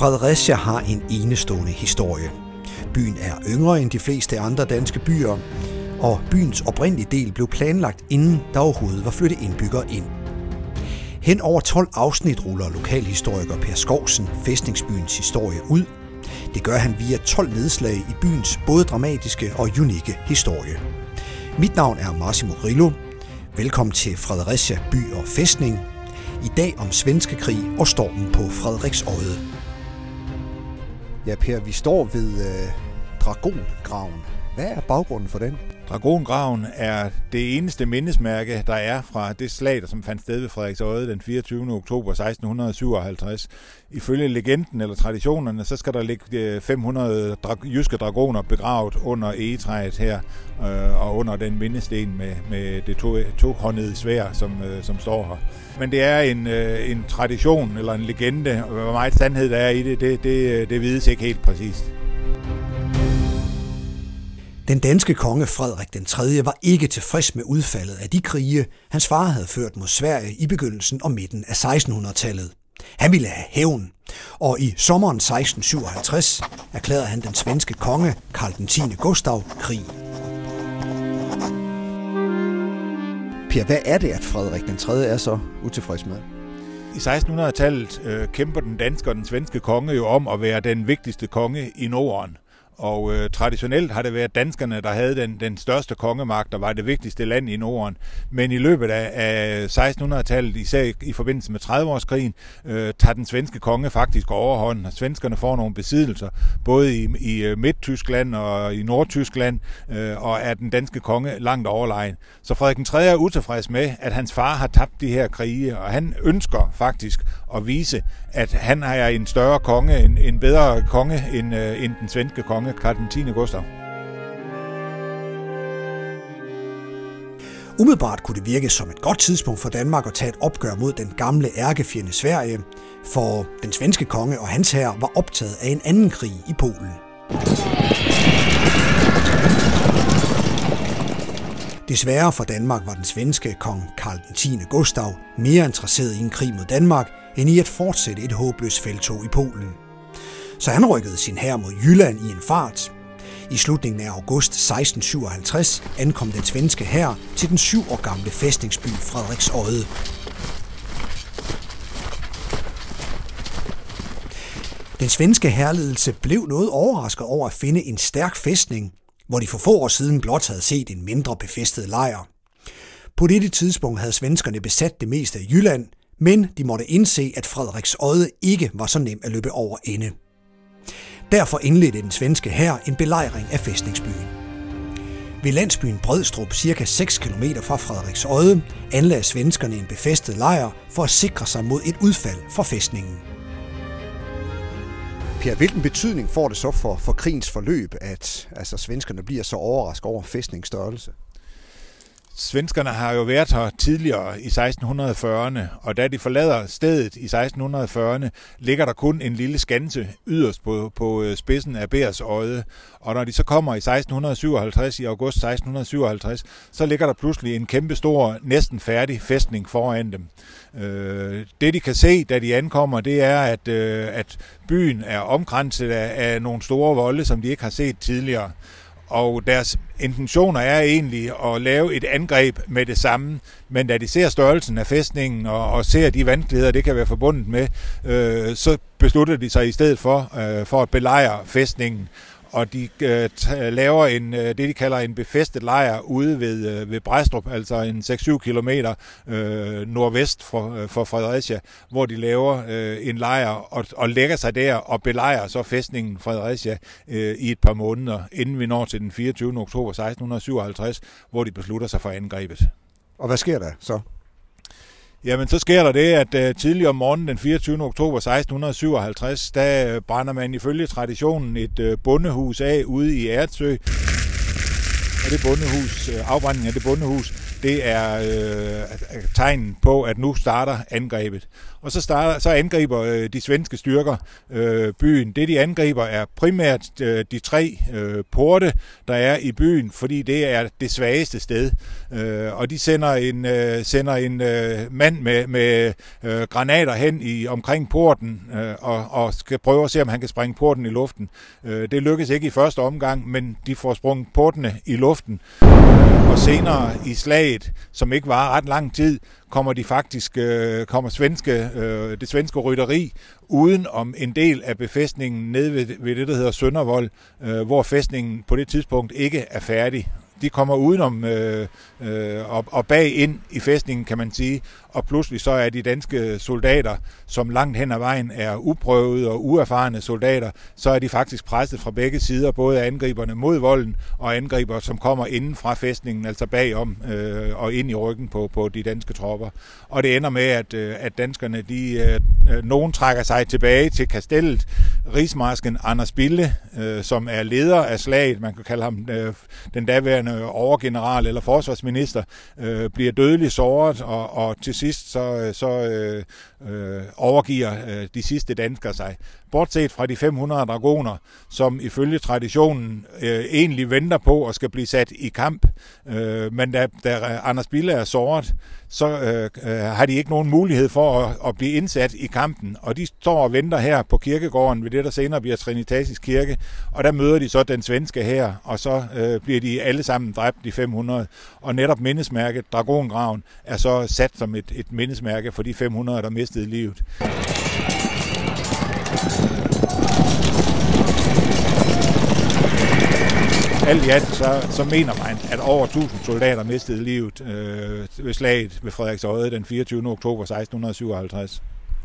Fredericia har en enestående historie. Byen er yngre end de fleste andre danske byer, og byens oprindelige del blev planlagt inden der overhovedet var flyttet indbyggere ind. Hen over 12 afsnit ruller lokalhistoriker Per Skovsen fæstningsbyens historie ud. Det gør han via 12 nedslag i byens både dramatiske og unikke historie. Mit navn er Massimo Grillo. Velkommen til Fredericia by og fæstning. I dag om svenske krig og stormen på Frederiksøjet. Ja, Per, vi står ved øh, Dragongraven. Hvad er baggrunden for den? Dragongraven er det eneste mindesmærke, der er fra det slag, der som fandt sted ved Frederiksøde den 24. oktober 1657. Ifølge legenden eller traditionerne, så skal der ligge øh, 500 dra- jyske dragoner begravet under egetræet her, øh, og under den mindesten med, med det to, tohåndede svær, som, øh, som står her. Men det er en, øh, en tradition eller en legende, og hvor meget sandhed der er i det, det, det, øh, det vides ikke helt præcist. Den danske konge Frederik den 3. var ikke tilfreds med udfaldet af de krige, hans far havde ført mod Sverige i begyndelsen og midten af 1600-tallet. Han ville have hævn, og i sommeren 1657 erklærede han den svenske konge Karl den 10. Gustav krig. Per, hvad er det, at Frederik den 3. er så utilfreds med? I 1600-tallet øh, kæmper den danske og den svenske konge jo om at være den vigtigste konge i Norden. Og øh, traditionelt har det været danskerne, der havde den, den største kongemagt, der var det vigtigste land i Norden. Men i løbet af, af 1600-tallet, især i forbindelse med 30-årskrigen, øh, tager den svenske konge faktisk overhånden, og svenskerne får nogle besiddelser, både i, i øh, Midt-Tyskland og i Nordtyskland, øh, og er den danske konge langt overlegen. Så Frederik den 3. er utilfreds med, at hans far har tabt de her krige, og han ønsker faktisk at vise, at han er en større konge, en, en bedre konge end, øh, end den svenske konge, Karl den 10. Gustav. Umiddelbart kunne det virke som et godt tidspunkt for Danmark at tage et opgør mod den gamle ærkefjende Sverige, for den svenske konge og hans hær var optaget af en anden krig i Polen. Desværre for Danmark var den svenske kong Karl den 10. Gustav mere interesseret i en krig mod Danmark, end i at fortsætte et håbløst feltog i Polen. Så han rykkede sin hær mod Jylland i en fart. I slutningen af august 1657 ankom den svenske hær til den syv år gamle fæstningsby Frederiksøde. Den svenske herledelse blev noget overrasket over at finde en stærk fæstning, hvor de for få år siden blot havde set en mindre befæstet lejr. På dette tidspunkt havde svenskerne besat det meste af Jylland, men de måtte indse, at Frederiks Odde ikke var så nem at løbe over ende. Derfor indledte den svenske hær en belejring af fæstningsbyen. Ved landsbyen Brødstrup, cirka 6 km fra Frederiks Odde, anlagde svenskerne en befæstet lejr for at sikre sig mod et udfald fra fæstningen. Per, hvilken betydning får det så for, for krigens forløb, at altså, svenskerne bliver så overrasket over fæstningsstørrelse? Svenskerne har jo været her tidligere i 1640'erne, og da de forlader stedet i 1640'erne, ligger der kun en lille skanse yderst på, på øh, spidsen af Bærs øje. Og når de så kommer i 1657, i august 1657, så ligger der pludselig en kæmpe stor, næsten færdig fæstning foran dem. Øh, det de kan se, da de ankommer, det er, at, øh, at byen er omkranset af, af nogle store volde, som de ikke har set tidligere og deres intentioner er egentlig at lave et angreb med det samme, men da de ser størrelsen af fæstningen og, og ser de vanskeligheder, det kan være forbundet med, øh, så beslutter de sig i stedet for, øh, for at belejre fæstningen og de øh, laver en, øh, det, de kalder en befæstet lejr ude ved, øh, ved Brestrup, altså en 6-7 km øh, nordvest for, øh, for Fredericia, hvor de laver øh, en lejr og, og lægger sig der og belejrer så fæstningen Fredericia øh, i et par måneder, inden vi når til den 24. oktober 1657, hvor de beslutter sig for angrebet. Og hvad sker der så? Jamen, så sker der det, at øh, uh, tidligere om morgenen den 24. oktober 1657, der uh, brænder man ifølge traditionen et uh, bondehus af ude i Ertsø. Og det bondehus, uh, afbrændingen af det bondehus det er øh, tegnen på, at nu starter angrebet. Og så, starter, så angriber øh, de svenske styrker øh, byen. Det, de angriber, er primært øh, de tre øh, porte, der er i byen, fordi det er det svageste sted. Øh, og de sender en, øh, sender en øh, mand med, med øh, granater hen i omkring porten øh, og, og skal prøve at se, om han kan springe porten i luften. Øh, det lykkes ikke i første omgang, men de får sprunget portene i luften. Og senere i slaget, som ikke var ret lang tid, kommer de faktisk øh, kommer svenske, øh, det svenske rytteri uden om en del af befæstningen nede ved, ved det, der hedder Søndervold, øh, hvor fæstningen på det tidspunkt ikke er færdig de kommer udenom øh, øh, og, og bag ind i fæstningen, kan man sige, og pludselig så er de danske soldater, som langt hen ad vejen er uprøvede og uerfarne soldater, så er de faktisk presset fra begge sider, både angriberne mod volden og angriber, som kommer inden fra fæstningen, altså bagom øh, og ind i ryggen på, på de danske tropper. Og det ender med, at, øh, at danskerne, de, øh, øh nogen trækker sig tilbage til kastellet. Rigsmarsken Anders Bille, øh, som er leder af slaget, man kan kalde ham øh, den daværende Øh, overgeneral eller forsvarsminister, øh, bliver dødeligt såret, og, og til sidst så, øh, så øh, øh, overgiver øh, de sidste danskere sig. Bortset fra de 500 dragoner, som ifølge traditionen øh, egentlig venter på at skal blive sat i kamp. Øh, men da, da øh, Anders Bille er såret, så øh, øh, har de ikke nogen mulighed for at, at blive indsat i kampen. Og de står og venter her på kirkegården ved det, der senere bliver Trinitatis Kirke. Og der møder de så den svenske her, og så øh, bliver de alle sammen dræbt, de 500. Og netop mindesmærket, Dragongraven, er så sat som et, et mindesmærke for de 500, der mistede livet alt i alt, så, så mener man, at over 1000 soldater mistede livet øh, ved slaget ved Frederiksøje den 24. oktober 1657.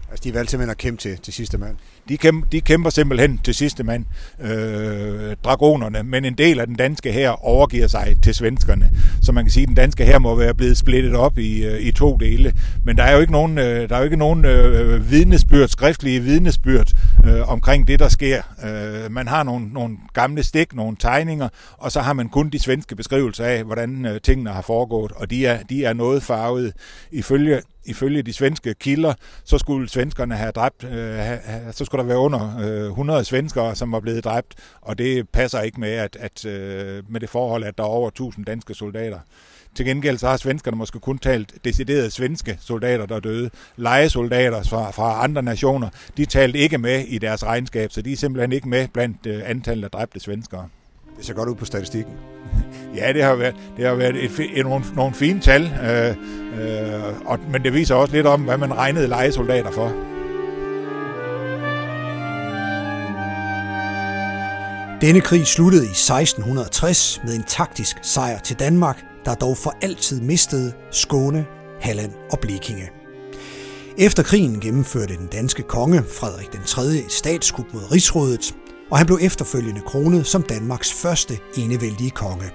Altså, de valgte simpelthen at kæmpe til, til sidste mand? De kæmper, de kæmper simpelthen til sidste mand, øh, dragonerne, men en del af den danske her overgiver sig til svenskerne. Så man kan sige, at den danske her må være blevet splittet op i, øh, i to dele. Men der er jo ikke nogen, øh, der er jo ikke nogen øh, vidnesbyrd, skriftlige vidnesbyrd øh, omkring det, der sker. Øh, man har nogle, nogle gamle stik, nogle tegninger, og så har man kun de svenske beskrivelser af, hvordan øh, tingene har foregået, og de er, de er noget farvet. Ifølge ifølge de svenske kilder, så skulle svenskerne have dræbt, øh, have, så skulle der være under øh, 100 svenskere, som var blevet dræbt, og det passer ikke med, at, at øh, med det forhold, at der er over 1000 danske soldater. Til gengæld så har svenskerne måske kun talt deciderede svenske soldater, der døde. Lejesoldater fra, fra andre nationer, de talte ikke med i deres regnskab, så de er simpelthen ikke med blandt øh, antallet af dræbte svenskere. Det ser godt ud på statistikken. Ja, det har været, det har været et, et, nogle, nogle fine tal, øh, øh, og, men det viser også lidt om, hvad man regnede lejesoldater for. Denne krig sluttede i 1660 med en taktisk sejr til Danmark, der dog for altid mistede Skåne, Halland og Blekinge. Efter krigen gennemførte den danske konge Frederik den 3. et statskup mod rigsrådet, og han blev efterfølgende kronet som Danmarks første enevældige konge.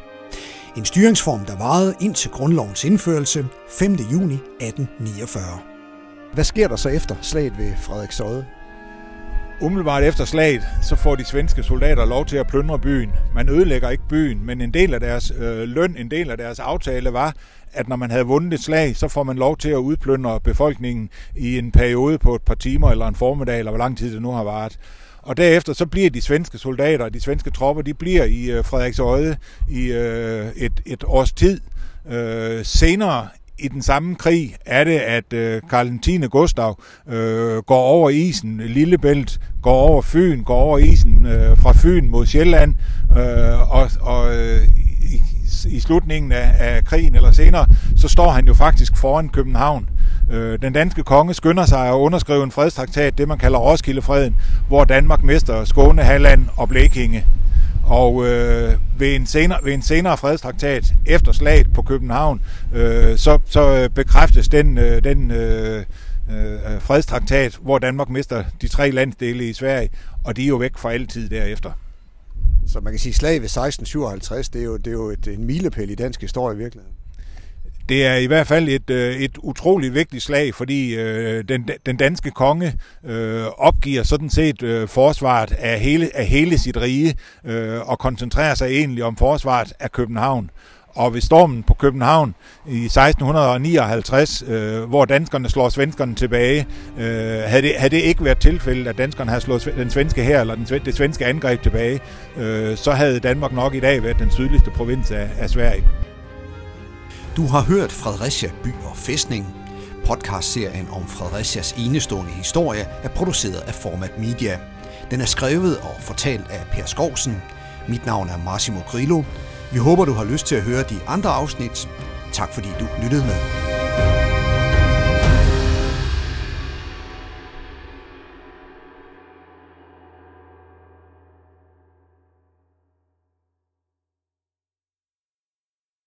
En styringsform, der varede indtil grundlovens indførelse 5. juni 1849. Hvad sker der så efter slaget ved Frederiksøde? Umiddelbart efter slaget, så får de svenske soldater lov til at plyndre byen. Man ødelægger ikke byen, men en del af deres øh, løn, en del af deres aftale var, at når man havde vundet et slag, så får man lov til at udplyndre befolkningen i en periode på et par timer eller en formiddag, eller hvor lang tid det nu har varet. Og derefter så bliver de svenske soldater, de svenske tropper, de bliver i øh, Frederiksøje i øh, et, et års tid. Øh, senere i den samme krig er det, at øh, Karl 10. Gustav øh, går over isen, Lillebælt, går over Fyn, går over isen øh, fra Fyn mod Sjælland, øh, og, og øh, i, i slutningen af, af krigen eller senere, så står han jo faktisk foran København. Øh, den danske konge skynder sig at underskrive en fredstraktat, det man kalder Roskildefreden, hvor Danmark mister Skåne, Halland og Blekinge. Og øh, ved, en senere, ved en senere fredstraktat efter slaget på København, øh, så, så øh, bekræftes den, øh, den øh, øh, fredstraktat, hvor Danmark mister de tre landsdele i Sverige, og de er jo væk for altid derefter. Så man kan sige, at slaget ved 1657, det er jo, det er jo et, en milepæl i dansk historie i virkeligheden. Det er i hvert fald et, øh, et utroligt vigtigt slag, fordi øh, den, den danske konge øh, opgiver sådan set øh, forsvaret af hele, af hele sit rige øh, og koncentrerer sig egentlig om forsvaret af København. Og ved stormen på København i 1659, øh, hvor danskerne slår svenskerne tilbage, øh, havde, det, havde det ikke været tilfældet, at danskerne havde slået den svenske her eller den, det svenske angreb tilbage, øh, så havde Danmark nok i dag været den sydligste provins af, af Sverige. Du har hørt Fredericia by og fæstning. Podcastserien om Fredericias enestående historie er produceret af Format Media. Den er skrevet og fortalt af Per Skovsen. Mit navn er Massimo Grillo. Vi håber, du har lyst til at høre de andre afsnit. Tak fordi du lyttede med.